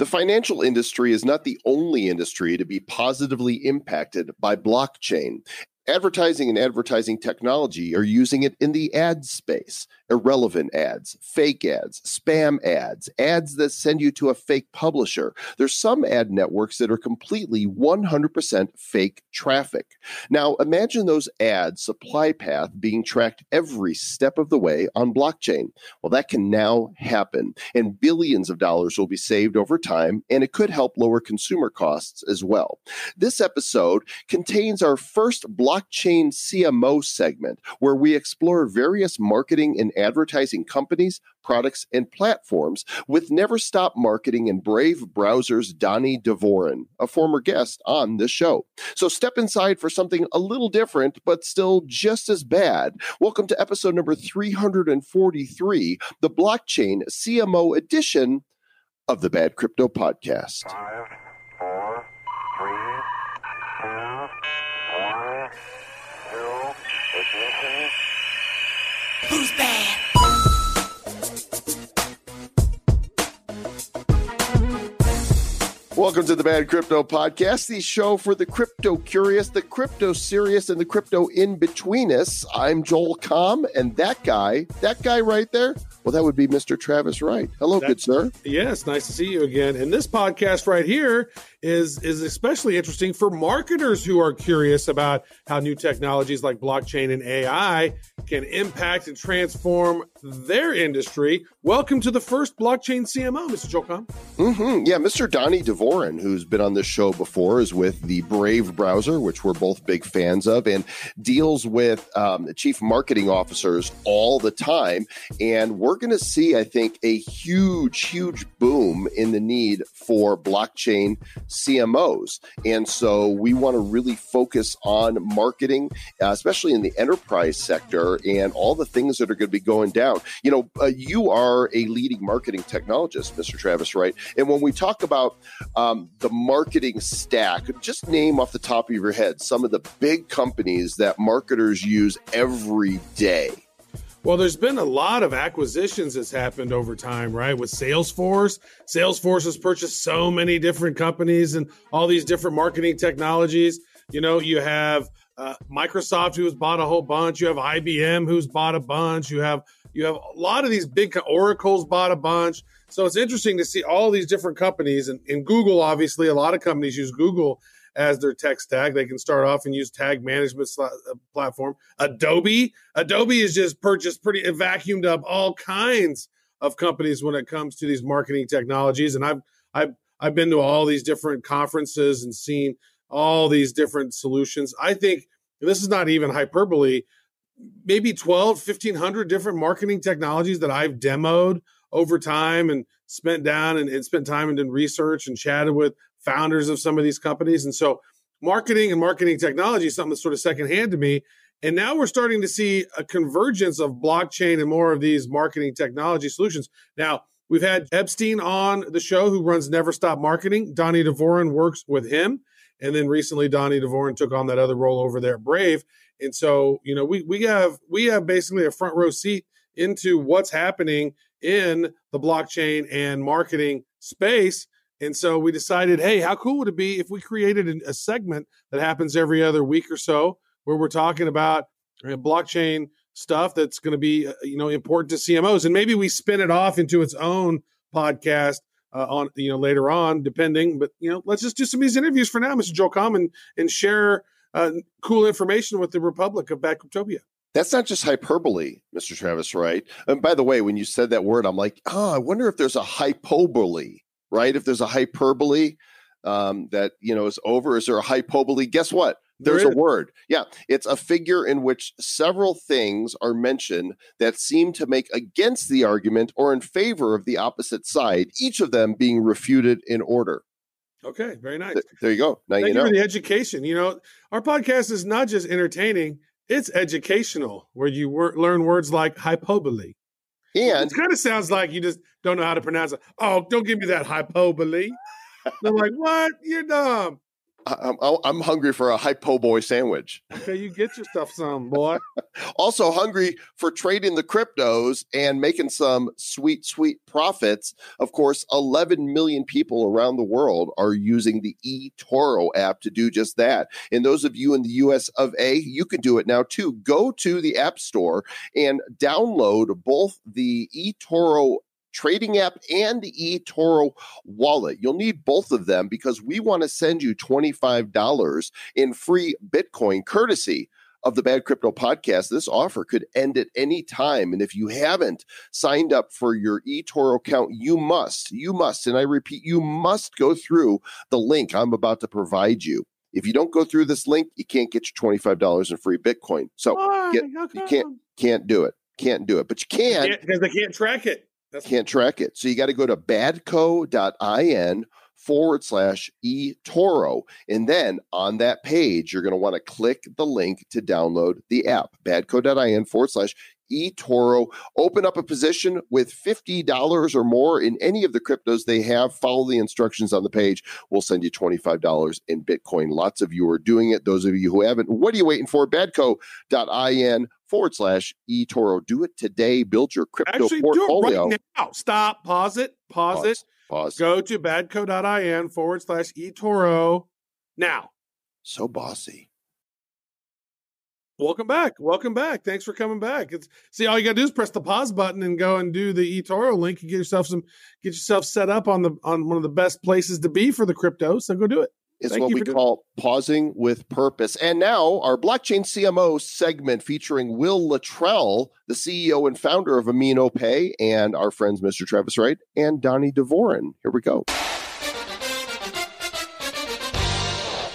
The financial industry is not the only industry to be positively impacted by blockchain. Advertising and advertising technology are using it in the ad space irrelevant ads, fake ads, spam ads, ads that send you to a fake publisher. There's some ad networks that are completely 100% fake traffic. Now, imagine those ads supply path being tracked every step of the way on blockchain. Well, that can now happen, and billions of dollars will be saved over time, and it could help lower consumer costs as well. This episode contains our first blockchain CMO segment, where we explore various marketing and advertising companies, products, and platforms with Never Stop Marketing and Brave Browser's Donny Dvorin, a former guest on this show. So step inside for something a little different, but still just as bad. Welcome to episode number 343, the Blockchain CMO edition of the Bad Crypto Podcast. Five, four, three, two, one, zero, ignition. Who's bad? Welcome to the Bad Crypto Podcast, the show for the crypto curious, the crypto serious, and the crypto in between us. I'm Joel Comm, and that guy, that guy right there, well, that would be Mr. Travis Wright. Hello, good sir. Yes, nice to see you again. And this podcast right here is is especially interesting for marketers who are curious about how new technologies like blockchain and AI can impact and transform their industry. Welcome to the first blockchain CMO, Mr. Joel Comm. hmm Yeah, Mr. Donny Dvorin, who's been on this show before, is with the Brave browser, which we're both big fans of, and deals with um, chief marketing officers all the time. And we're going to see, I think, a huge, huge boom in the need for blockchain CMOs. And so we want to really focus on marketing, uh, especially in the enterprise sector, and all the things that are going to be going down. You know, uh, you are a leading marketing technologist, Mr. Travis, Wright? And when we talk about um, the marketing stack, just name off the top of your head some of the big companies that marketers use every day. Well, there's been a lot of acquisitions that's happened over time, right? With Salesforce, Salesforce has purchased so many different companies and all these different marketing technologies. You know, you have uh, Microsoft who's bought a whole bunch. You have IBM who's bought a bunch. You have you have a lot of these big Oracle's bought a bunch. So it's interesting to see all these different companies and, and Google. Obviously, a lot of companies use Google as their tech stack. They can start off and use tag management sla- uh, platform. Adobe, Adobe has just purchased pretty vacuumed up all kinds of companies when it comes to these marketing technologies. And I've I've I've been to all these different conferences and seen all these different solutions. I think this is not even hyperbole. Maybe 12, 1500 different marketing technologies that I've demoed over time and spent down and, and spent time and done research and chatted with founders of some of these companies. And so marketing and marketing technology is something that's sort of secondhand to me. And now we're starting to see a convergence of blockchain and more of these marketing technology solutions. Now, we've had Epstein on the show who runs Never Stop Marketing. Donny Dvorin works with him. And then recently Donny Dvorin took on that other role over there Brave. And so, you know, we we have we have basically a front row seat into what's happening in the blockchain and marketing space. And so we decided, hey, how cool would it be if we created a segment that happens every other week or so where we're talking about uh, blockchain stuff that's going to be, uh, you know, important to CMOs, and maybe we spin it off into its own podcast uh, on, you know, later on, depending. But you know, let's just do some of these interviews for now, Mr. Joel Comm, and, and share uh, cool information with the Republic of Bad. That's not just hyperbole, Mr. Travis, Wright? And by the way, when you said that word, I'm like, oh, I wonder if there's a hypobole, right? If there's a hypobole um, that you know is over, is there a hypobole? Guess what? There There's a word. Yeah, it's a figure in which several things are mentioned that seem to make against the argument or in favor of the opposite side, each of them being refuted in order. Okay, very nice. Th- There you go. Now Thank you you, know. for the education. You know, our podcast is not just entertaining; it's educational, where you wor- learn words like hypobole. and It kind of sounds like you just don't know how to pronounce it. Oh, don't give me that hyperbole. They're like, what? You're dumb. I'm, I'm hungry for a hypo boy sandwich. Okay, you get yourself some, boy. Also hungry for trading the cryptos and making some sweet, sweet profits. Of course, 11 million people around the world are using the eToro app to do just that. And those of you in the US of A, you can do it now too. Go to the App Store and download both the eToro trading app and the eToro wallet. You'll need both of them because we want to send you $25 in free Bitcoin courtesy of the Bad Crypto podcast. This offer could end at any time. And if you haven't signed up for your eToro account, you must, you must, and I repeat, you must go through the link I'm about to provide you. If you don't go through this link, you can't get your $25 in free Bitcoin. So Why? get, you can't can't do it. Can't do it. But you can because they can't track it. That's can't track it. So you got to go to badco.in forward slash eToro. And then on that page, you're going to want to click the link to download the app, badco.in forward slash eToro. Open up a position with $50 or more in any of the cryptos they have. Follow the instructions on the page. We'll send you $25 in Bitcoin. Lots of you are doing it. Those of you who haven't, what are you waiting for? Badco.in forward slash eToro. Do it today. Build your crypto Actually, do it portfolio. right now. Stop. Pause it. Pause, it. Pause. Go to badco.in forward slash eToro now. So bossy. Welcome back. Welcome back. Thanks for coming back. It's see all you gotta do is press the pause button and go and do the eToro link and get yourself some get yourself set up on the on one of the best places to be for the crypto. So go do it. It's Thank what we for call pausing with purpose. And now our blockchain CMO segment featuring Will Luttrell, the CEO and founder of Amino Pay, and our friends Mr. Travis Wright and Donny Dvorin. Here we go.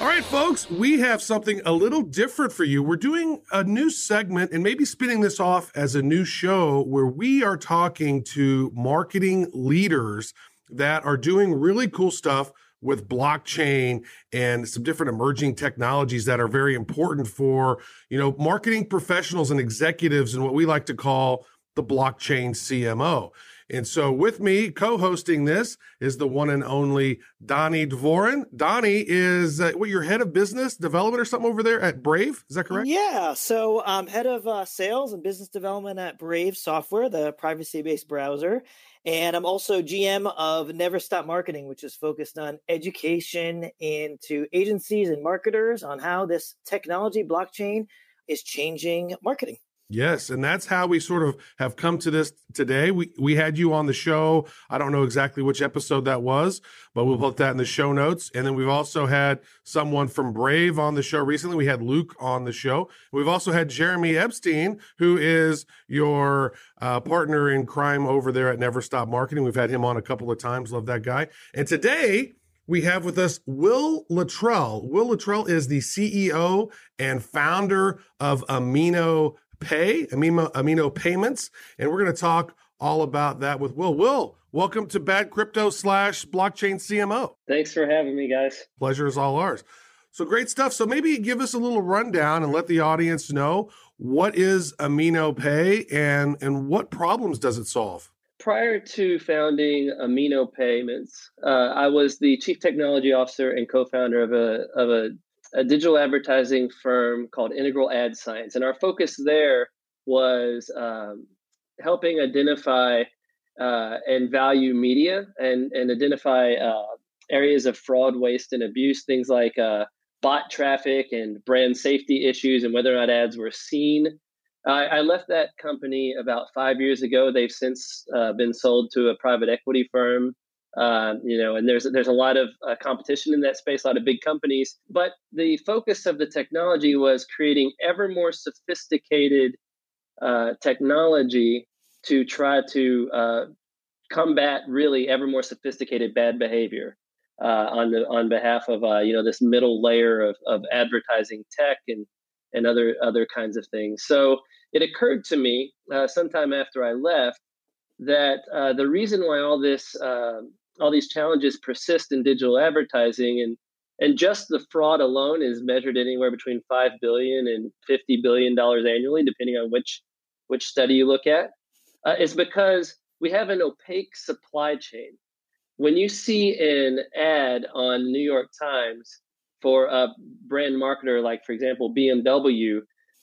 All right, folks, we have something a little different for you. We're doing a new segment and maybe spinning this off as a new show where we are talking to marketing leaders that are doing really cool stuff with blockchain and some different emerging technologies that are very important for, you know, marketing professionals and executives and what we like to call the blockchain CMO. And so with me co-hosting this is the one and only Donny Dvorin. Donny is uh, what your head of business development or something over there at Brave. Is that correct? Yeah, so I'm head of uh, sales and business development at Brave Software, the privacy-based browser, and I'm also GM of Never Stop Marketing, which is focused on education into agencies and marketers on how this technology blockchain is changing marketing. Yes, and that's how we sort of have come to this today. We we had you on the show. I don't know exactly which episode that was, but we'll put that in the show notes. And then we've also had someone from Brave on the show recently. We had Luke on the show. We've also had Jeremy Epstein, who is your uh, partner in crime over there at Never Stop Marketing. We've had him on a couple of times. Love that guy. And today we have with us Will Luttrell. Will Luttrell is the CEO and founder of Amino Pay, Amino, Amino Payments, and we're going to talk all about that with Will. Will, welcome to Bad Crypto slash Blockchain CMO. Thanks for having me, guys. Pleasure is all ours. So great stuff. So maybe give us a little rundown and let the audience know what is Amino Pay and and what problems does it solve? Prior to founding Amino Payments, uh, I was the chief technology officer and co-founder of a of a, a digital advertising firm called Integral Ad Science, and our focus there was um, helping identify uh, and value media and and identify uh, areas of fraud, waste, and abuse. Things like uh, bot traffic and brand safety issues, and whether or not ads were seen. I, I left that company about five years ago. They've since uh, been sold to a private equity firm. Um, you know, and there's there's a lot of uh, competition in that space, a lot of big companies. But the focus of the technology was creating ever more sophisticated uh, technology to try to uh, combat really ever more sophisticated bad behavior uh, on the on behalf of uh, you know this middle layer of, of advertising tech and and other other kinds of things. So it occurred to me uh, sometime after I left that uh, the reason why all this uh, all these challenges persist in digital advertising and and just the fraud alone is measured anywhere between five billion and fifty billion dollars annually, depending on which which study you look at, uh, is because we have an opaque supply chain. When you see an ad on New York Times for a brand marketer like, for example, BMW,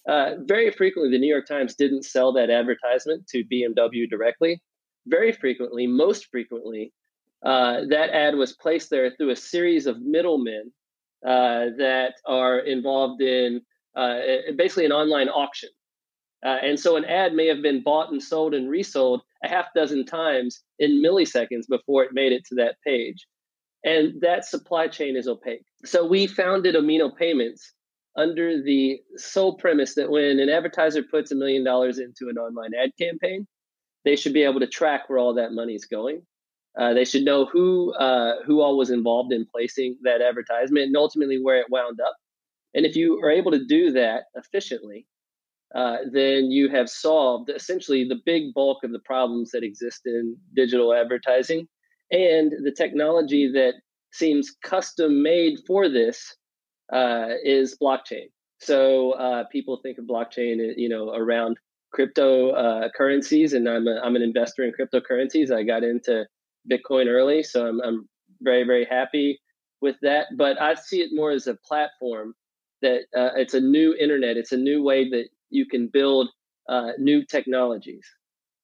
uh, very frequently the New York Times didn't sell that advertisement to BMW directly. Very frequently, most frequently, uh, that ad was placed there through a series of middlemen uh, that are involved in uh, basically an online auction. Uh, and so an ad may have been bought and sold and resold a half dozen times in milliseconds before it made it to that page. And that supply chain is opaque. So we founded Amino Payments under the sole premise that when an advertiser puts a million dollars into an online ad campaign, they should be able to track where all that money is going. Uh, they should know who uh, who all was involved in placing that advertisement and ultimately where it wound up. And if you are able to do that efficiently, uh, then you have solved essentially the big bulk of the problems that exist in digital advertising. And the technology that seems custom made for this uh, is blockchain. So uh, people think of blockchain, uh, you know, around crypto uh, currencies, and I'm a, I'm an investor in cryptocurrencies. I got into Bitcoin early, so I'm I'm very very happy with that. But I see it more as a platform that uh, it's a new internet. It's a new way that you can build uh, new technologies.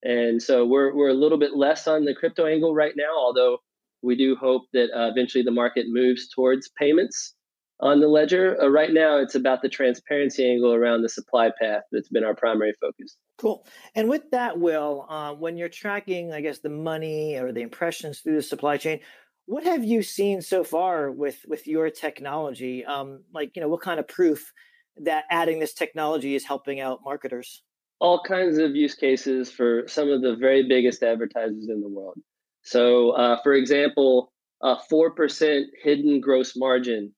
And so we're we're a little bit less on the crypto angle right now, although we do hope that uh, eventually the market moves towards payments on the ledger. Uh, right now, it's about the transparency angle around the supply path that's been our primary focus. Cool. And with that, Will, uh, when you're tracking, I guess, the money or the impressions through the supply chain, what have you seen so far with with your technology? Um, like, you know, what kind of proof that adding this technology is helping out marketers? All kinds of use cases for some of the very biggest advertisers in the world. So, uh, for example, a 4% hidden gross margin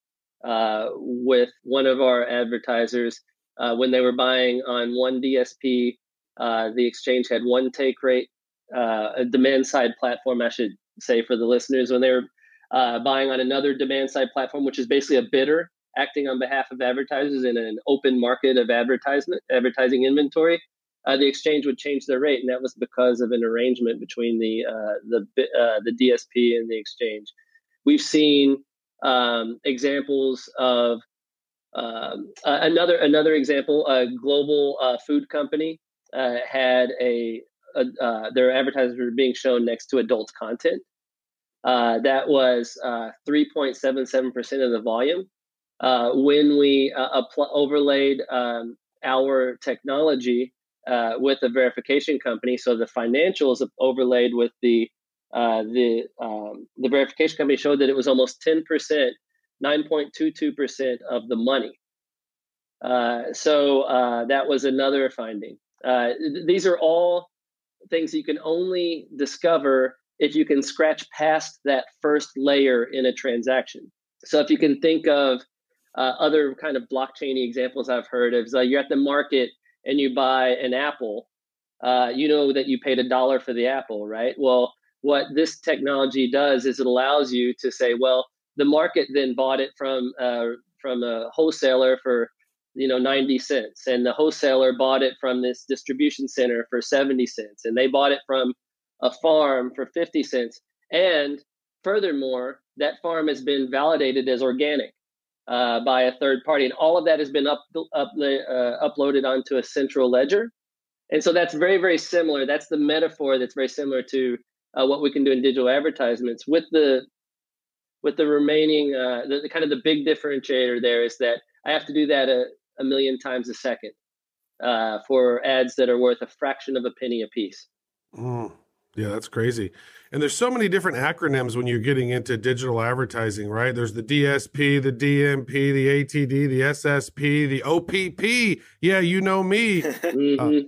uh, with one of our advertisers uh, when they were buying on one DSP. Uh, the exchange had one take rate, uh, a demand side platform, I should say for the listeners, when they were uh, buying on another demand side platform, which is basically a bidder acting on behalf of advertisers in an open market of advertisement advertising inventory. Uh, the exchange would change their rate, and that was because of an arrangement between the uh, the uh, the DSP and the exchange. We've seen um, examples of um, another another example. A global uh, food company uh, had a, a uh, their advertisers were being shown next to adult content. that was 3.77 percent of the volume. when we apl- overlaid um, our technology uh, with a verification company. So the financials overlaid with the uh, the um, the verification company showed that it was almost ten percent, nine point two two percent of the money. Uh, so uh, that was another finding. Uh, th- these are all things you can only discover if you can scratch past that first layer in a transaction. So if you can think of uh, other kind of blockchainy examples I've heard of, so you're at the market and you buy an apple, uh, you know that you paid a dollar for the apple, right? Well, what this technology does is it allows you to say, well, the market then bought it from uh, from a wholesaler for you know 90 cents and the wholesaler bought it from this distribution center for 70 cents and they bought it from a farm for 50 cents and furthermore that farm has been validated as organic uh, by a third party, and all of that has been up, up uh, uploaded onto a central ledger. And so that's very, very similar. That's the metaphor that's very similar to uh, what we can do in digital advertisements. With the with the remaining, uh, the, the, kind of the big differentiator there is that I have to do that a, a million times a second uh, for ads that are worth a fraction of a penny a piece. Mm. Yeah, that's crazy. And there's so many different acronyms when you're getting into digital advertising, right? There's the DSP, the DMP, the ATD, the SSP, the OPP. Yeah, you know me. mm-hmm. uh,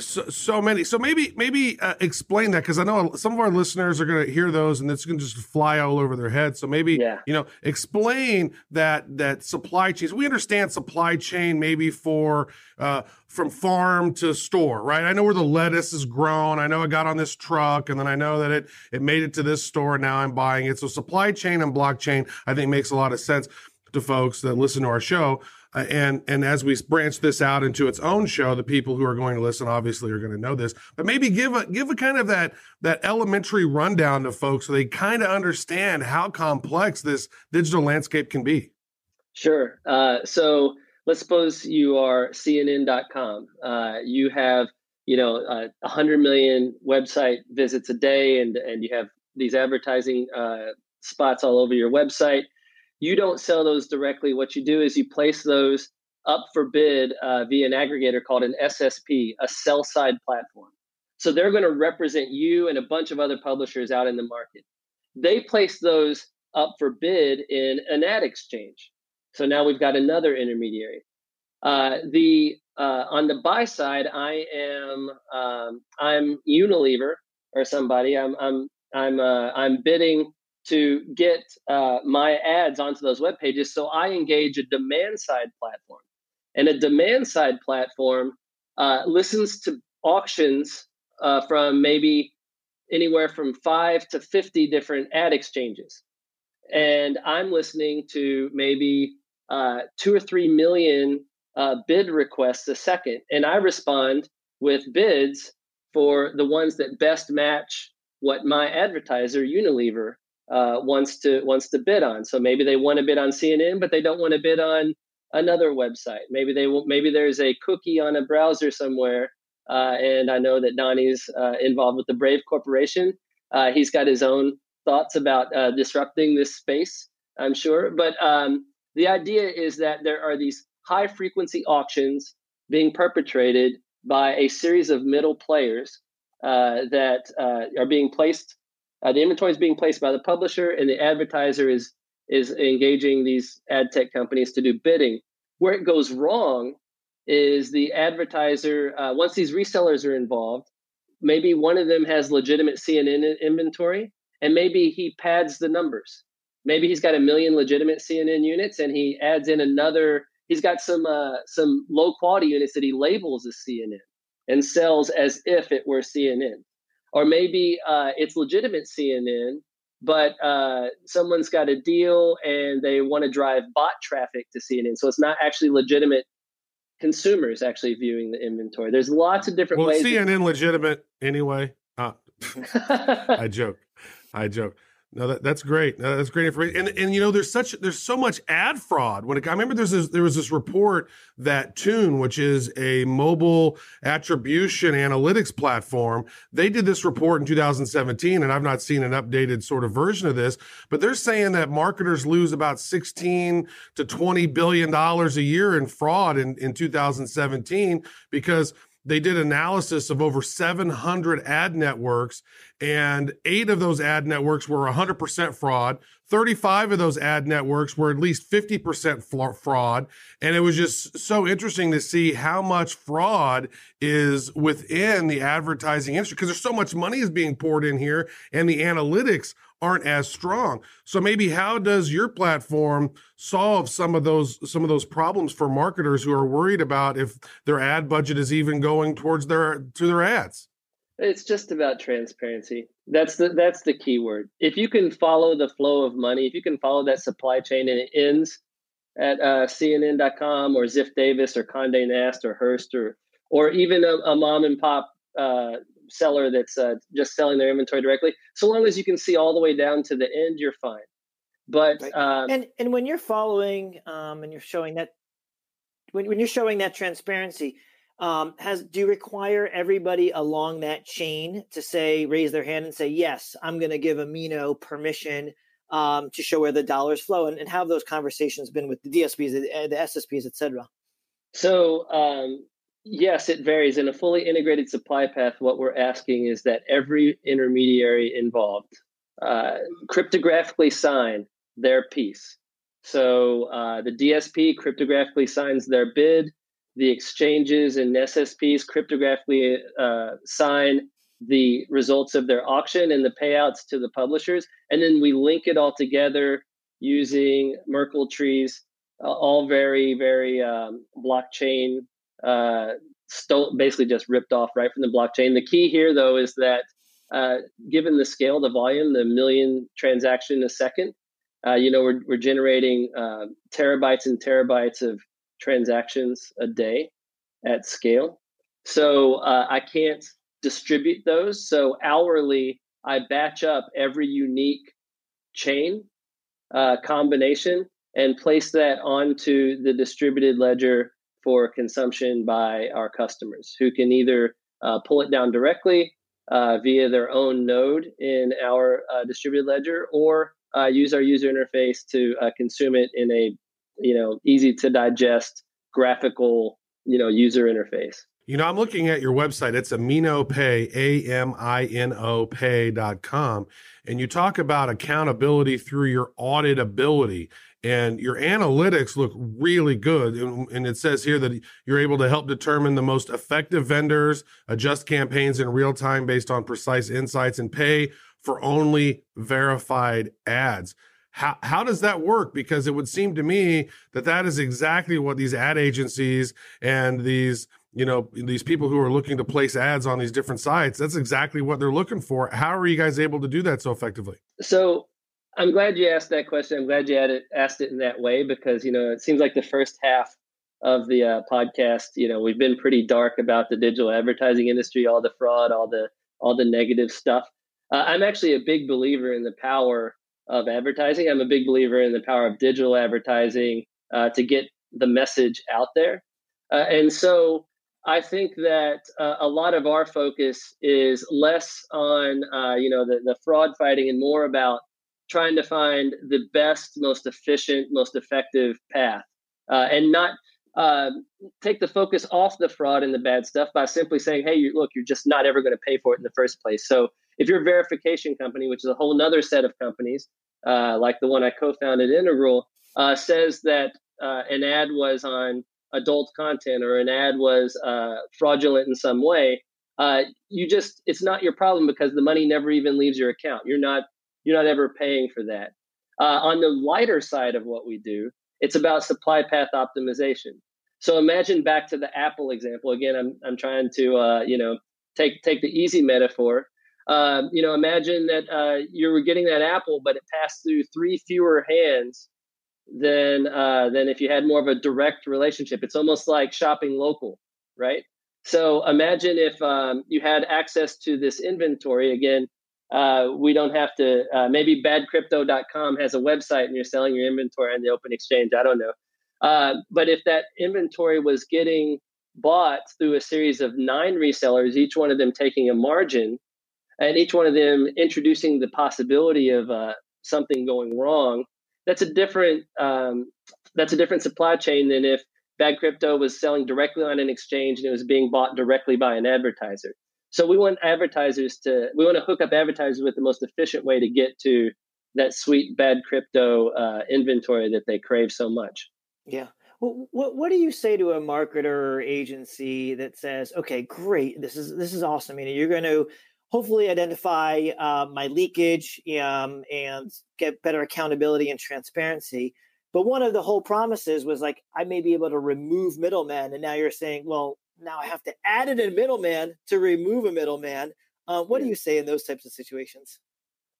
so, so many. So maybe maybe uh, explain that because I know some of our listeners are going to hear those and it's going to just fly all over their head. So maybe yeah. you know explain that that supply chains. We understand supply chain maybe for uh, from farm to store, right? I know where the lettuce is grown. I know it got on this truck, and then I know that it it made it to this store. Now I'm buying it. So supply chain and blockchain, I think, makes a lot of sense to folks that listen to our show. Uh, and and as we branch this out into its own show, the people who are going to listen obviously are going to know this. But maybe give a give a kind of that that elementary rundown to folks so they kind of understand how complex this digital landscape can be. Sure. Uh, so let's suppose you are CNN.com. Uh, you have you know uh, 100 million website visits a day, and and you have these advertising uh, spots all over your website. You don't sell those directly. What you do is you place those up for bid uh, via an aggregator called an SSP, a sell side platform. So they're going to represent you and a bunch of other publishers out in the market. They place those up for bid in an ad exchange. So now we've got another intermediary. Uh, the uh, on the buy side, I am um, I'm Unilever or somebody. I'm I'm I'm uh, I'm bidding to get uh, my ads onto those web pages. So I engage a demand side platform, and a demand side platform uh, listens to auctions uh, from maybe anywhere from five to fifty different ad exchanges, and I'm listening to maybe uh, two or three million uh, bid requests a second, and I respond with bids for the ones that best match what my advertiser Unilever uh, wants to wants to bid on. So maybe they want to bid on CNN, but they don't want to bid on another website. Maybe they will, maybe there's a cookie on a browser somewhere, uh, and I know that Donny's uh, involved with the Brave Corporation. Uh, he's got his own thoughts about uh, disrupting this space, I'm sure. But um, the idea is that there are these high frequency auctions being perpetrated by a series of middle players uh, that are being placed. Uh, the inventory is being placed by the publisher, and the advertiser is is engaging these ad tech companies to do bidding. Where it goes wrong is the advertiser. Uh, once these resellers are involved, maybe one of them has legitimate CNN inventory, and maybe he pads the numbers. Maybe he's got a million legitimate CNN units, and he adds in another he's got some uh, some low quality units that he labels as CNN and sells as if it were CNN, or maybe uh, it's legitimate CNN, but uh, someone's got a deal and they want to drive bot traffic to CNN, so it's not actually legitimate consumers actually viewing the inventory. There's lots of different well, ways. CNN that- legitimate anyway. Uh, I joke. I joke. No, that, that's great. No, that's great information. And and you know, there's such there's so much ad fraud. When it, I remember there's this, there was this report that Tune, which is a mobile attribution analytics platform, they did this report in 2017, and I've not seen an updated sort of version of this. But they're saying that marketers lose about 16 to 20 billion dollars a year in fraud in in 2017 because they did analysis of over 700 ad networks and eight of those ad networks were 100% fraud. 35 of those ad networks were at least 50% fraud. And it was just so interesting to see how much fraud is within the advertising industry because there's so much money is being poured in here and the analytics aren't as strong. So maybe how does your platform solve some of those some of those problems for marketers who are worried about if their ad budget is even going towards their to their ads? It's just about transparency. That's the that's the key word. If you can follow the flow of money, if you can follow that supply chain and it ends at uh, CNN.com or Ziff Davis or Condé Nast or Hearst or or even a, a mom and pop uh, seller that's uh, just selling their inventory directly. So long as you can see all the way down to the end, you're fine. But Right. um, and and when you're following um, and you're showing that when, when you're showing that transparency um, has do you require everybody along that chain to say raise their hand and say yes i'm going to give amino permission um, to show where the dollars flow and, and how have those conversations been with the dsps the, the ssps etc So, um, yes, it varies. In a fully integrated supply path, what we're asking is that every intermediary involved uh, cryptographically sign their piece. So, uh, the DSP cryptographically signs their bid, the exchanges and SSPs cryptographically uh, sign the results of their auction and the payouts to the publishers. And then we link it all together using Merkle trees all very very um, blockchain uh, stole, basically just ripped off right from the blockchain. The key here though is that uh, given the scale the volume the million transaction a second uh, you know we're, we're generating uh, terabytes and terabytes of transactions a day at scale. So uh, i can't distribute those. So hourly i batch up every unique chain uh, combination and place that onto the distributed ledger for consumption by our customers who can either uh, pull it down directly uh, via their own node in our uh, distributed ledger or uh, use our user interface to uh, consume it in a you know easy to digest graphical you know user interface you know, I'm looking at your website. It's AminoPay, A M I N O Pay.com. And you talk about accountability through your auditability. And your analytics look really good. And, and it says here that you're able to help determine the most effective vendors, adjust campaigns in real time based on precise insights, and pay for only verified ads. How, how does that work? Because it would seem to me that that is exactly what these ad agencies and these you know these people who are looking to place ads on these different sites that's exactly what they're looking for how are you guys able to do that so effectively so i'm glad you asked that question. I'm glad you had it, asked it in that way because you know it seems like the first half of the uh, podcast you know we've been pretty dark about the digital advertising industry all the fraud all the all the negative stuff. Uh, i'm actually a big believer in the power of advertising. I'm a big believer in the power of digital advertising uh, to get the message out there. Uh, and so I think that uh, a lot of our focus is less on uh, you know the, the fraud fighting and more about trying to find the best, most efficient, most effective path, uh, and not uh, take the focus off the fraud and the bad stuff by simply saying, "Hey, you, look, you're just not ever going to pay for it in the first place." So if you're a verification company, which is a whole other set of companies, uh, like the one I co-founded, Integral, uh, says that an ad was on adult content or an ad was uh, fraudulent in some way, uh, you just it's not your problem because the money never even leaves your account. You're not you're not ever paying for that. Uh, on the lighter side of what we do, it's about supply path optimization. So imagine back to the Apple example again. I'm I'm trying to uh, you know take take the easy metaphor. Um, you know, imagine that uh, you were getting that apple, but it passed through three fewer hands than uh, than if you had more of a direct relationship. It's almost like shopping local, right? So imagine if um, you had access to this inventory again. Uh, we don't have to. Uh, maybe badcrypto.com has a website and you're selling your inventory on the open exchange. I don't know. Uh, but if that inventory was getting bought through a series of nine resellers, each one of them taking a margin, and each one of them introducing the possibility of uh, something going wrong, that's a different um, that's a different supply chain than if bad crypto was selling directly on an exchange and it was being bought directly by an advertiser so we want advertisers to we want to hook up advertisers with the most efficient way to get to that sweet bad crypto uh, inventory that they crave so much yeah well, what what do you say to a marketer or agency that says, "Okay, great, this is this is awesome. You know, you're going to hopefully identify uh, my leakage um, and get better accountability and transparency. But one of the whole promises was like, I may be able to remove middlemen. And now you're saying, well, now I have to add in a middleman to remove a middleman. Uh, what do you say in those types of situations?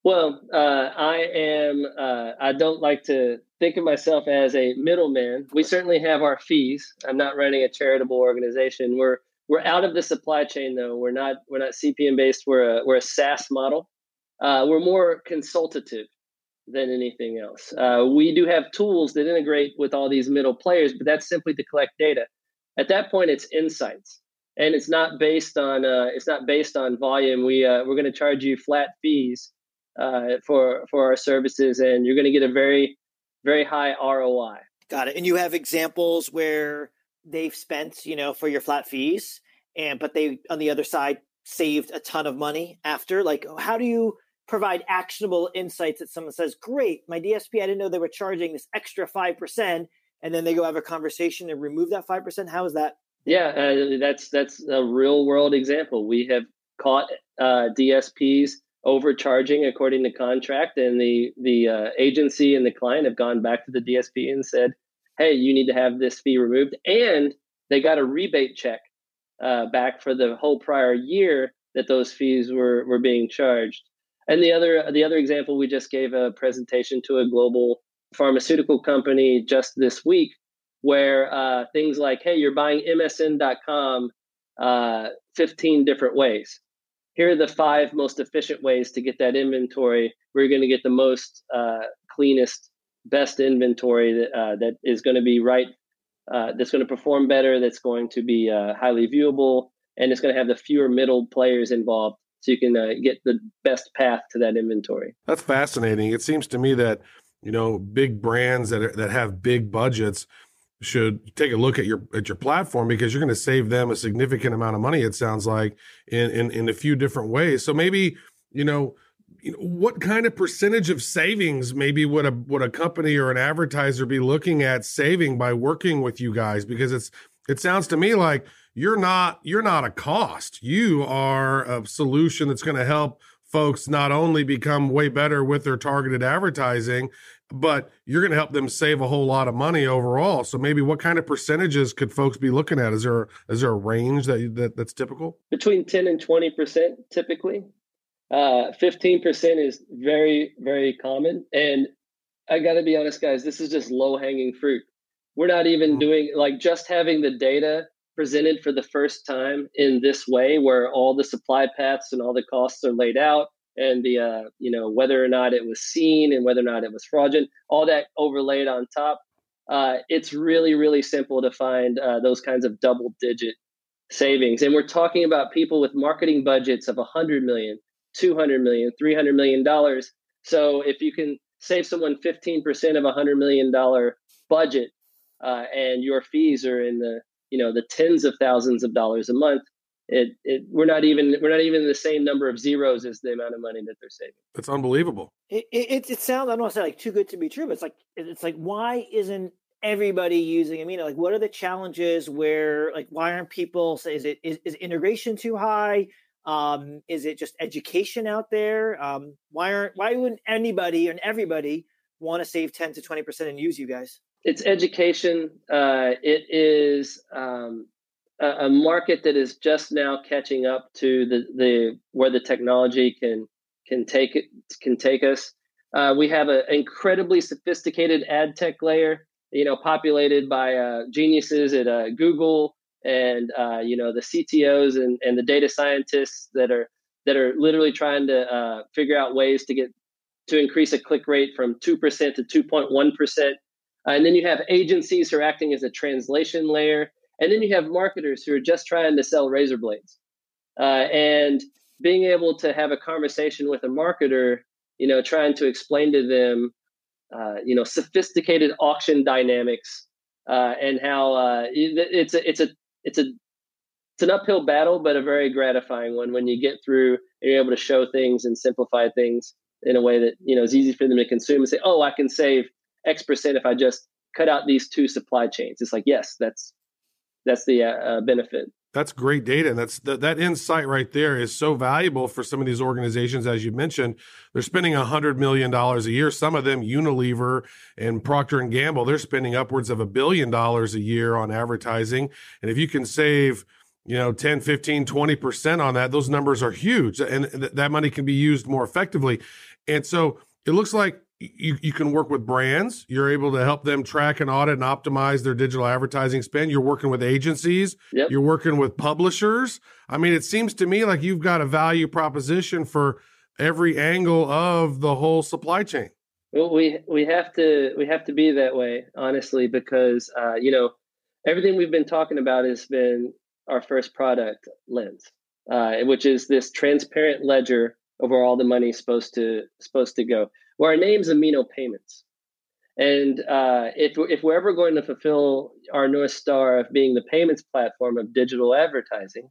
Well, uh, I am. Uh, I don't like to think of myself as a middleman. We certainly have our fees. I'm not running a charitable organization. We're we're out of the supply chain though. We're not we're not CPM based. We're a we're a SaaS model. Uh, we're more consultative than anything else. Uh, we do have tools that integrate with all these middle players, but that's simply to collect data. At that point, it's insights, and it's not based on uh, it's not based on volume. We uh, we're going to charge you flat fees uh, for for our services, and you're going to get a very very high ROI. Got it. And you have examples where they've spent, you know, for your flat fees, and but they on the other side saved a ton of money after. Like, how do you provide actionable insights that someone says, "Great, my DSP, I didn't know they were charging this extra five percent," and then they go have a conversation and remove that five percent? How is that? Yeah, uh, that's that's a real world example. We have caught uh, DSPs overcharging according to contract, and the the uh, agency and the client have gone back to the DSP and said, hey, you need to have this fee removed. And they got a rebate check uh, back for the whole prior year that those fees were, were being charged. And the other the other example, we just gave a presentation to a global pharmaceutical company just this week, where uh, things like, hey, you're buying MSN.com uh, 15 different ways. Here are the five most efficient ways to get that inventory you're going to get the most uh, cleanest best inventory that uh, that is going to be right, uh, that's going to perform better, that's going to be uh, highly viewable, and it's going to have the fewer middle players involved, so you can uh, get the best path to that inventory. That's fascinating. It seems to me that you know big brands that are, that have big budgets should take a look at your at your platform because you're going to save them a significant amount of money. It sounds like in in, in a few different ways. So maybe you know, you know what kind of percentage of savings maybe would a would a company or an advertiser be looking at saving by working with you guys? Because it's it sounds to me like you're not you're not a cost. You are a solution that's going to help folks not only become way better with their targeted advertising, but you're going to help them save a whole lot of money overall. So maybe what kind of percentages could folks be looking at? Is there is there a range that, that that's typical? Between 10 and 20% typically. Uh, 15% is very very common and I got to be honest guys, this is just low hanging fruit. We're not even mm-hmm. doing like just having the data presented for the first time in this way where all the supply paths and all the costs are laid out and the uh, you know whether or not it was seen and whether or not it was fraudulent all that overlaid on top uh, it's really really simple to find uh, those kinds of double digit savings. And we're talking about people with marketing budgets of 100 million 200 million 300 million dollars. So if you can save someone 15% of a 100 million dollar budget uh, and your fees are in the you know the tens of thousands of dollars a month it, it we're not even we're not even the same number of zeros as the amount of money that they're saving. It's unbelievable. It, it, it sounds i don't want to say like too good to be true but it's like it's like why isn't everybody using I mean, like what are the challenges where like why aren't people say is it is, is integration too high? Um is it just education out there? Um why aren't why wouldn't anybody and everybody want to save 10 to 20 percent and use you guys it's education. Uh, it is um, a, a, market that is just now catching up to the, the where the technology can can take it can take us. Uh, we have an incredibly sophisticated ad tech layer, you know, populated by uh, geniuses at uh, Google and uh, you know the CTOs and, and the data scientists that are that are literally trying to uh, figure out ways to get to increase a click rate from two percent to two point one percent and then you have agencies who are acting as a translation layer. And then you have marketers who are just trying to sell razor blades. Uh, and being able to have a conversation with a marketer, you know, trying to explain to them, uh, you know, sophisticated auction dynamics uh, and how uh, it's a it's a it's a it's an uphill battle, but a very gratifying one when you get through and you're able to show things and simplify things in a way that you know is easy for them to consume and say, oh, I can save X percent if I just cut out these two supply chains. It's like, yes, that's that's the uh, uh, benefit. That's great data, and that's that, that insight right there is so valuable for some of these organizations. As you mentioned, they're spending a hundred million dollars a year. Some of them, Unilever and Procter and Gamble, they're spending upwards of a billion dollars a year on advertising. And if you can save you know 10 15 20% on that those numbers are huge and th- that money can be used more effectively and so it looks like you, you can work with brands. You're able to help them track and audit and optimize their digital advertising spend. You're working with agencies. Yep. You're working with publishers. I mean, it seems to me like you've got a value proposition for every angle of the whole supply chain. Well, we we have to we have to be that way, honestly, because uh, you know everything we've been talking about has been our first product, Lens, uh, which is this transparent ledger of where all the money is supposed to supposed to go. Well, our name's Amino Payments. And uh, if, if we're ever going to fulfill our North Star of being the payments platform of digital advertising,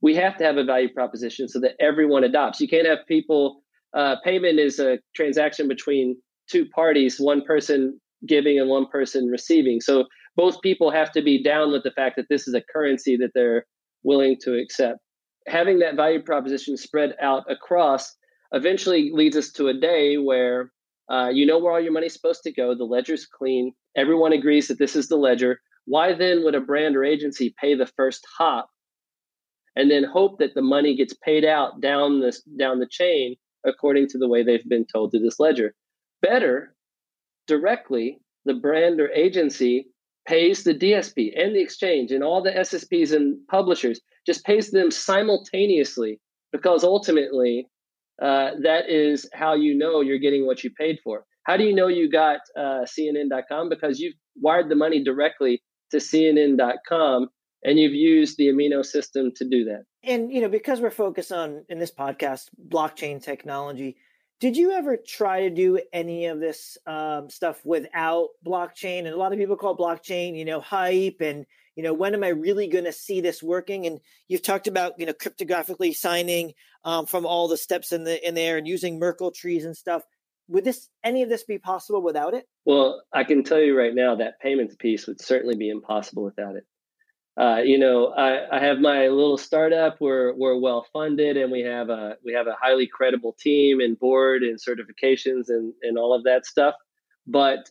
we have to have a value proposition so that everyone adopts. You can't have people, uh, payment is a transaction between two parties, one person giving and one person receiving. So both people have to be down with the fact that this is a currency that they're willing to accept. Having that value proposition spread out across eventually leads us to a day where uh, you know where all your money's supposed to go. The ledger's clean. Everyone agrees that this is the ledger. Why then would a brand or agency pay the first hop and then hope that the money gets paid out down this down the chain according to the way they've been told to this ledger? Better directly, the brand or agency pays the DSP and the exchange and all the SSPs and publishers, just pays them simultaneously because ultimately uh, that is how you know you're getting what you paid for. How do you know you got uh, CNN.com? Because you've wired the money directly to CNN.com and you've used the amino system to do that. And you know, because we're focused on in this podcast blockchain technology, did you ever try to do any of this um, stuff without blockchain? And a lot of people call blockchain, you know, hype and you know, when am I really going to see this working? And you've talked about you know cryptographically signing um, from all the steps in the in there and using Merkle trees and stuff. Would this any of this be possible without it? Well, I can tell you right now that payments piece would certainly be impossible without it. Uh, you know, I, I have my little startup. We're we're well funded, and we have a we have a highly credible team and board and certifications and and all of that stuff. But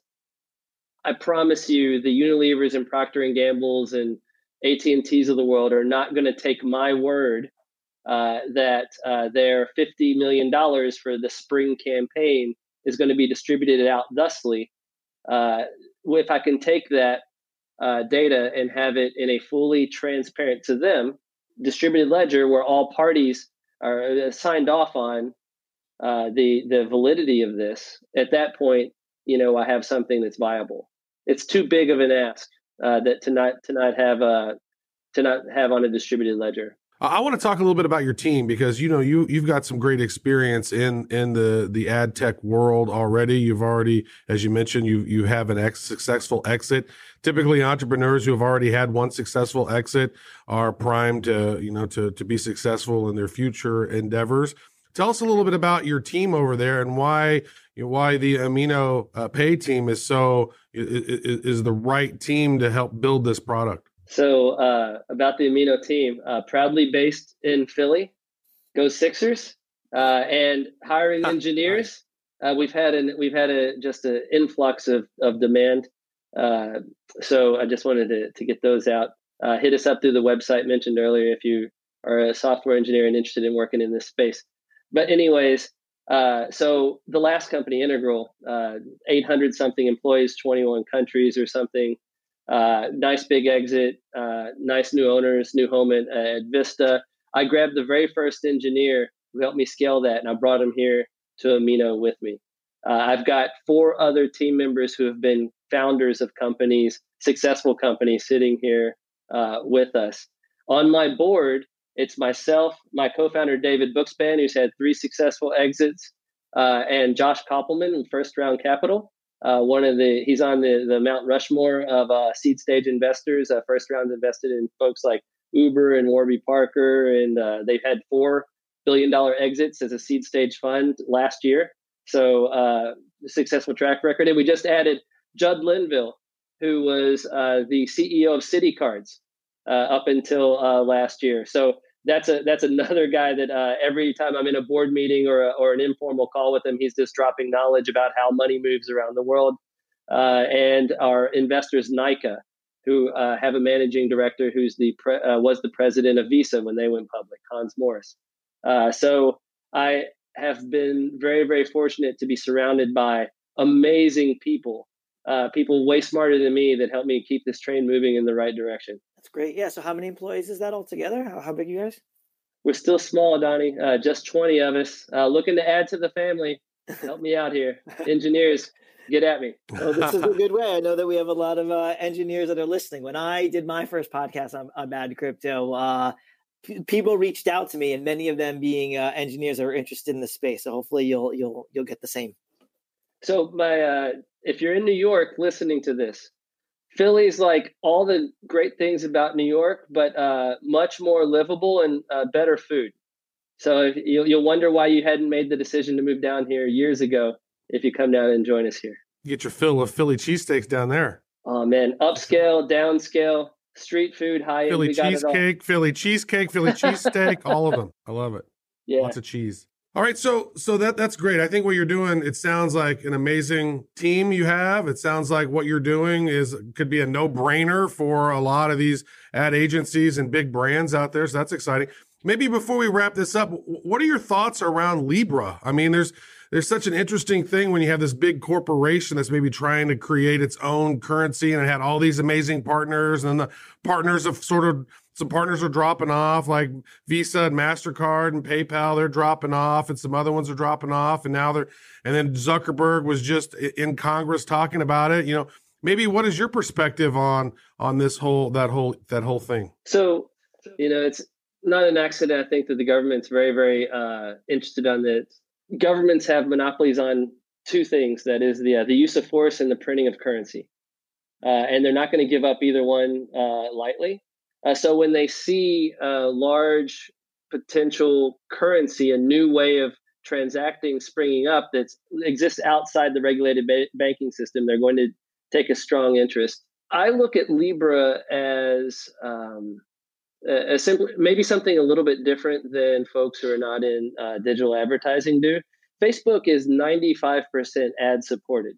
I promise you, the Unilevers and Procter and Gamble's and AT and T's of the world are not going to take my word uh, that uh, their fifty million dollars for the spring campaign is going to be distributed out thusly. Uh, if I can take that uh, data and have it in a fully transparent to them distributed ledger where all parties are uh, signed off on uh, the the validity of this. At that point, you know, I have something that's viable. It's too big of an ask uh, that to not to not have a uh, to not have on a distributed ledger. I want to talk a little bit about your team because you know you you've got some great experience in in the the ad tech world already. You've already, as you mentioned, you you have an ex- successful exit. Typically, entrepreneurs who have already had one successful exit are primed to you know to to be successful in their future endeavors. Tell us a little bit about your team over there and why you know, why the Amino uh, Pay team is so is, is the right team to help build this product. So uh, about the Amino team, uh, proudly based in Philly, go Sixers, uh, and hiring engineers. Uh, we've had an we've had a just an influx of of demand. Uh, so I just wanted to to get those out. Uh, hit us up through the website mentioned earlier if you are a software engineer and interested in working in this space. But anyways, so the last company, Integral, 800 something employees, 21 countries or something. Uh, nice big exit, uh, nice new owners, new home at, at, Vista. I grabbed the very first engineer who helped me scale that, and I brought him here to Amino with me. Uh, I've got four other team members who have been founders of companies, successful companies, sitting here uh, with us. On my board, it's myself, my co-founder David Bookspan, who's had three successful exits, uh, and Josh Kopelman, First Round Capital. Uh, one of the he's on the the Mount Rushmore of uh, seed stage investors. Uh, first rounds invested in folks like Uber and Warby Parker, and uh, they've had four billion dollar exits as a seed stage fund last year. So uh, successful track record, and we just added Judd Linville, who was the CEO of Citi Cards up until last year. So that's a that's another guy that uh, every time I'm in a board meeting or a, or an informal call with him, he's just dropping knowledge about how money moves around the world. Uh, and our investors, Nyca, who uh, have a managing director who's the pre- uh, was the president of Visa when they went public, Hans Morris. Uh, so I have been very very fortunate to be surrounded by amazing people, uh, people way smarter than me that help me keep this train moving in the right direction. That's great. Yeah. So how many employees is that altogether? How, how big are you guys? We're still small, Donny. Uh, just 20 of us. Uh, looking to add to the family. Help me out here. Engineers, get at me. Well, this is a good way. I know that we have a lot of uh, engineers that are listening. When I did my first podcast on, on Bad Crypto, uh, p- people reached out to me, and many of them being uh, engineers that are interested in the space. So hopefully, you'll you'll you'll get the same. So my, uh, if you're in New York listening to this, Philly's like all the great things about New York, but uh, much more livable and uh, better food. So you'll, you'll wonder why you hadn't made the decision to move down here years ago if you come down and join us here. get your fill of Philly cheesesteaks down there. Oh man, upscale, downscale, street food, high end. Philly cheesecake, Philly cheesecake, Philly cheesesteak, all of them. I love it. Yeah, lots of cheese. All right, so so that that's great. I think what you're doing, it sounds like an amazing team you have. It sounds like what you're doing is could be a no-brainer for a lot of these ad agencies and big brands out there. So that's exciting. Maybe before we wrap this up, what are your thoughts around Libra? I mean, there's there's such an interesting thing when you have this big corporation that's maybe trying to create its own currency and it had all these amazing partners and the partners have sort of some partners are dropping off, like Visa and Mastercard and PayPal. They're dropping off, and some other ones are dropping off, and now they're. And then Zuckerberg was just in Congress talking about it. You know, maybe what is your perspective on on this whole that whole that whole thing? So, you know, it's not an accident. I think that the government's very, very uh, interested on that Governments have monopolies on two things: that is the uh, the use of force and the printing of currency, uh, and they're not going to give up either one uh, lightly. Uh, so when they see a large potential currency, a new way of transacting springing up that exists outside the regulated ba- banking system, they're going to take a strong interest. I look at Libra as um, a, a simple, maybe something a little bit different than folks who are not in uh, digital advertising do. Facebook is 95% ad supported.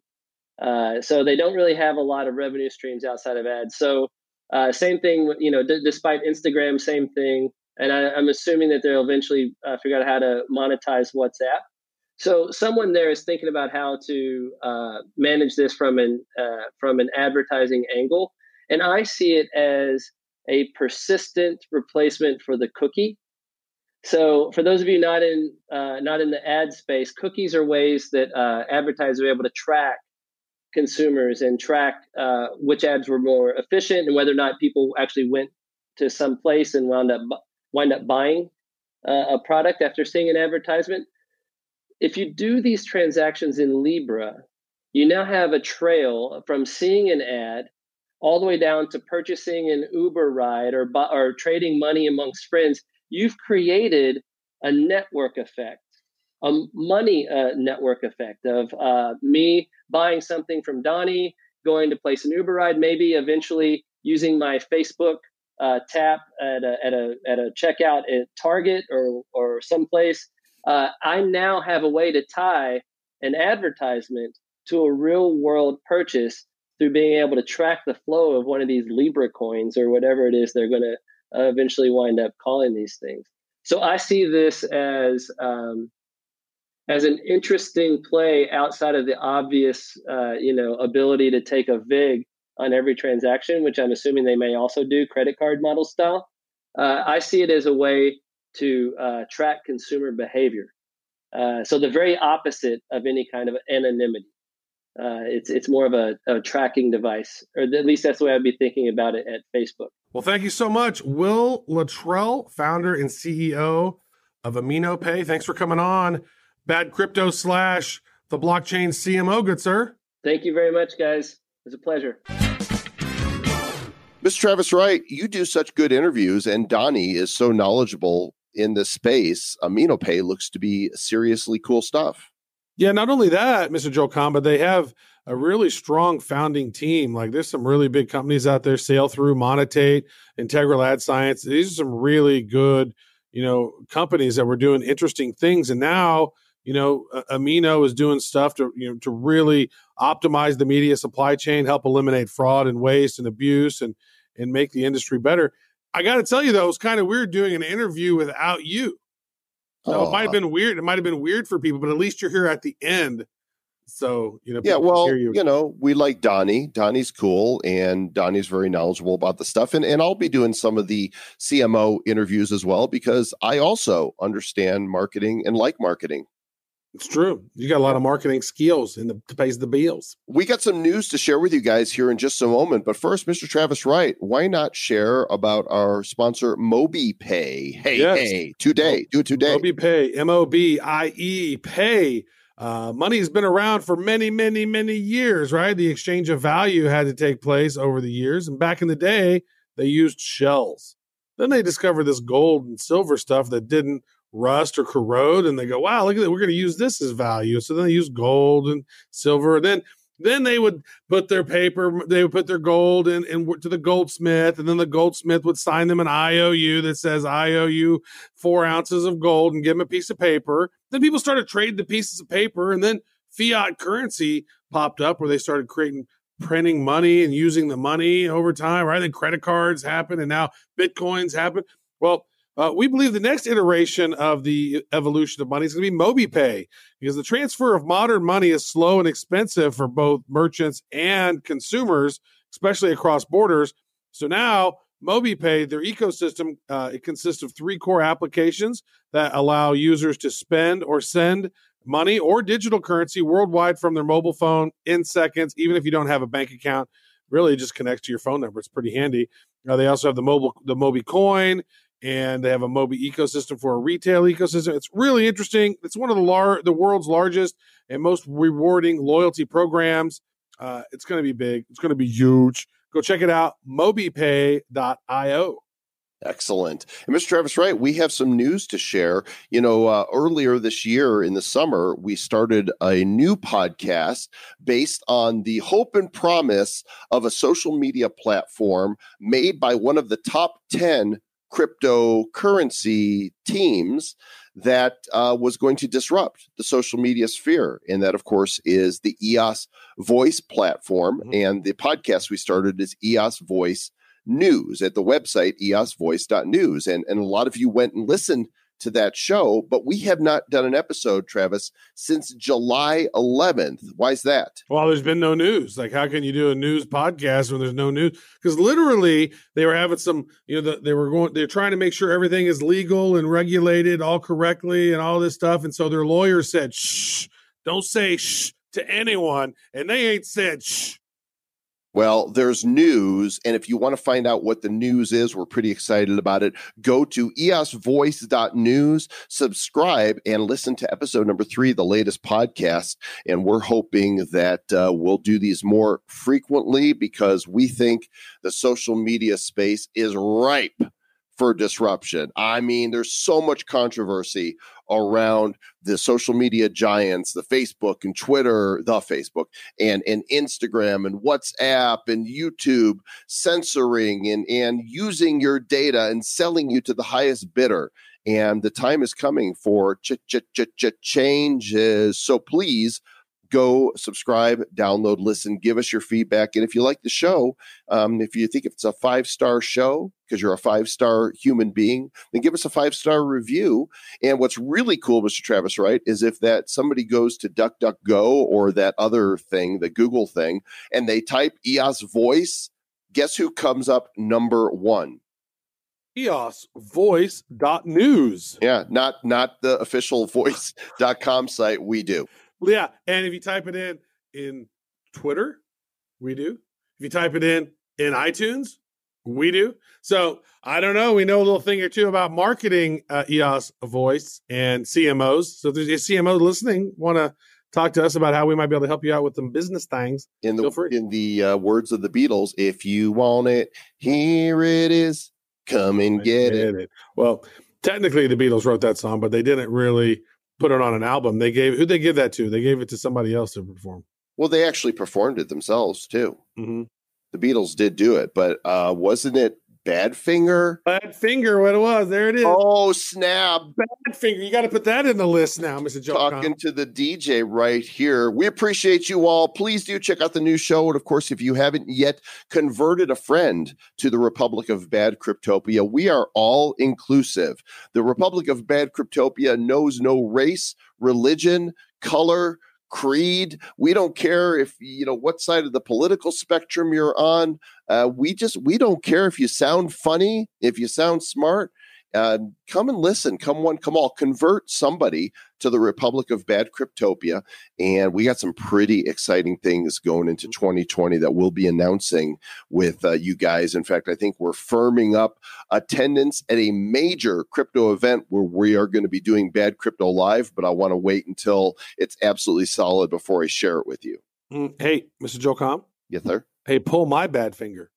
Uh, so they don't really have a lot of revenue streams outside of ads. So uh, same thing, you know, d- despite Instagram, same thing. And I, am assuming that they'll eventually uh, figure out how to monetize WhatsApp. So someone there is thinking about how to uh, manage this from an uh, from an advertising angle, and I see it as a persistent replacement for the cookie. So for those of you not in uh, not in the ad space, cookies are ways that uh, advertisers are able to track consumers and track uh, which ads were more efficient and whether or not people actually went to some place and wound up wind up buying uh, a product after seeing an advertisement if you do these transactions in Libra, you now have a trail from seeing an ad all the way down to purchasing an Uber ride or, or trading money amongst friends. You've created a network effect, a money uh, network effect of uh, me buying something from Donny, going to place an Uber ride, maybe eventually using my Facebook uh, tap at a, at a at a checkout at Target or or someplace uh, I now have a way to tie an advertisement to a real world purchase through being able to track the flow of one of these Libra coins or whatever it is they're going to uh, eventually wind up calling these things. So I see this as um, as an interesting play outside of the obvious, uh, you know, ability to take a vig on every transaction, which I'm assuming they may also do credit card model style. Uh, I see it as a way to uh, track consumer behavior. Uh, so the very opposite of any kind of anonymity. Uh, it's it's more of a, a, tracking device, or at least that's the way I'd be thinking about it at Facebook. Well, thank you so much, Will Luttrell, founder and CEO of AminoPay. Thanks for coming on. Bad crypto slash the blockchain CMO, good sir. Thank you very much, guys. It's a pleasure. Mr. Travis Wright, you do such good interviews, and Donny is so knowledgeable in this space, AminoPay looks to be seriously cool stuff. Yeah, not only that, Mr. Joel Comm, but they have a really strong founding team. Like there's some really big companies out there, Sailthru, Monetate, Integral Ad Science. These are some really good, you know, companies that were doing interesting things. And now, you know, Amino is doing stuff to, you know, to really optimize the media supply chain, help eliminate fraud and waste and abuse and and make the industry better. I got to tell you though, it was kind of weird doing an interview without you. So oh. it might have oh. been weird. It might have been weird for people, but at least you're here at the end. So, you know, yeah, well, you. you. know, we like Donny. Donny's cool and Donny's very knowledgeable about the stuff. And, and I'll be doing some of the CMO interviews as well because I also understand marketing and like marketing. It's true. You got a lot of marketing skills and the pays the bills. We got some news to share with you guys here in just a moment. But first, Mr. Travis Wright, why not share about our sponsor MobiePay? Hey, yes. hey, today. Do it today. MobiePay, M O B I E Pay. Uh, money has been around for many, many, many years, right? The exchange of value had to take place over the years. And back in the day, they used shells. Then they discovered this gold and silver stuff that didn't rust or corrode and they go wow look at that we're going to use this as value. So then they use gold and silver and then then they would put their paper they would put their gold in, in to the goldsmith and then the goldsmith would sign them an iou that says i owe you four ounces of gold and give them a piece of paper. Then people started trading the pieces of paper and then fiat currency popped up where they started creating printing money and using the money over time right? Then credit cards happen and now bitcoins happen. Well uh, we believe the next iteration of the evolution of money is going to be MobiePay because the transfer of modern money is slow and expensive for both merchants and consumers, especially across borders. So now MobiePay, their ecosystem, uh, it consists of three core applications that allow users to spend or send money or digital currency worldwide from their mobile phone in seconds, even if you don't have a bank account. Really, just connects to your phone number. It's pretty handy. Uh, they also have the mobile, the Mobie Coin, and they have a Mobie ecosystem for a retail ecosystem. It's really interesting. It's one of the lar- the world's largest and most rewarding loyalty programs. Uh, it's going to be big. It's going to be huge. Go check it out. MobiePay.io. Excellent. And Mr. Travis Wright, we have some news to share. You know, uh, earlier this year in the summer, we started a new podcast based on the hope and promise of a social media platform made by one of the top 10 cryptocurrency teams that uh, was going to disrupt the social media sphere. And that, of course, is the EOS voice platform. Mhm. And the podcast we started is EOS Voice News at the website eosvoice.news. And, and a lot of you went and listened to that show, but we have not done an episode, Travis, since July 11th. Why is that? Well, there's been no news. Like, how can you do a news podcast when there's no news? Because literally, they were having some, you know, the, they were going, they're trying to make sure everything is legal and regulated all correctly and all this stuff. And so their lawyer said, shh, don't say shh to anyone. And they ain't said shh. Well, there's news. And if you want to find out what the news is, we're pretty excited about it. Go to eosvoice.news, subscribe, and listen to episode number three, the latest podcast. And we're hoping that uh, we'll do these more frequently because we think the social media space is ripe for disruption. I mean, there's so much controversy around the social media giants, the Facebook and Twitter, the Facebook and, and Instagram and WhatsApp and YouTube censoring and, and using your data and selling you to the highest bidder. And the time is coming for ch- ch- ch- ch- changes. So please go subscribe, download, listen, give us your feedback. And if you like the show, um, if you think it's a five star show because you're a five star human being, then give us a five star review. And what's really cool, Mr. Travis, Wright, is if that somebody goes to DuckDuckGo or that other thing, the Google thing, and they type EOS voice, guess who comes up number one? EOSvoice.news. Yeah, not not the official voice.com site. We do. Yeah. And if you type it in in Twitter, we do. If you type it in in iTunes, we do. So I don't know. We know a little thing or two about marketing uh, EOS voice and CMOs. So if there's a CMO listening, want to talk to us about how we might be able to help you out with some business things. In the in the uh, words of the Beatles, if you want it, here it is. Come and get it. Well, technically the Beatles wrote that song, but they didn't really put it on an album. They gave who they give that to? They gave it to somebody else to perform. Well, they actually performed it themselves too. Mm-hmm. The Beatles did do it, but uh, wasn't it Badfinger? Bad finger, what it was. There it is. Oh snap! Badfinger. You got to put that in the list now, Mr. Joe. Talking to the DJ right here. We appreciate you all. Please do check out the new show. And of course, if you haven't yet converted a friend to the Republic of Bad Cryptopia, we are all inclusive. The Republic of Bad Cryptopia knows no race, religion, color, creed. We don't care if you know what side of the political spectrum you're on. Uh, we just we don't care if you sound funny, if you sound smart. Uh, come and listen. Come one, come all. Convert somebody to the Republic of Bad Cryptopia, and we got some pretty exciting things going into 2020 that we'll be announcing with uh, you guys. In fact, I think we're firming up attendance at a major crypto event where we are going to be doing Bad Crypto Live. But I want to wait until it's absolutely solid before I share it with you. Mm, Hey, Mr. Joel Comm. Yes, sir. Hey, pull my bad finger.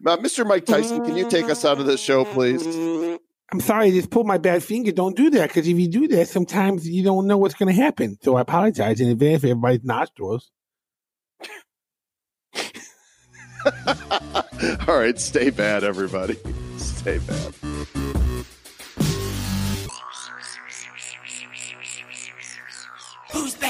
Now, Mr. Mike Tyson, can you take us out of this show, please? I'm sorry, I just pull my bad finger. Don't do that because if you do that, sometimes you don't know what's going to happen. So I apologize in advance for everybody's nostrils. All right, stay bad, everybody. Stay bad. Who's bad?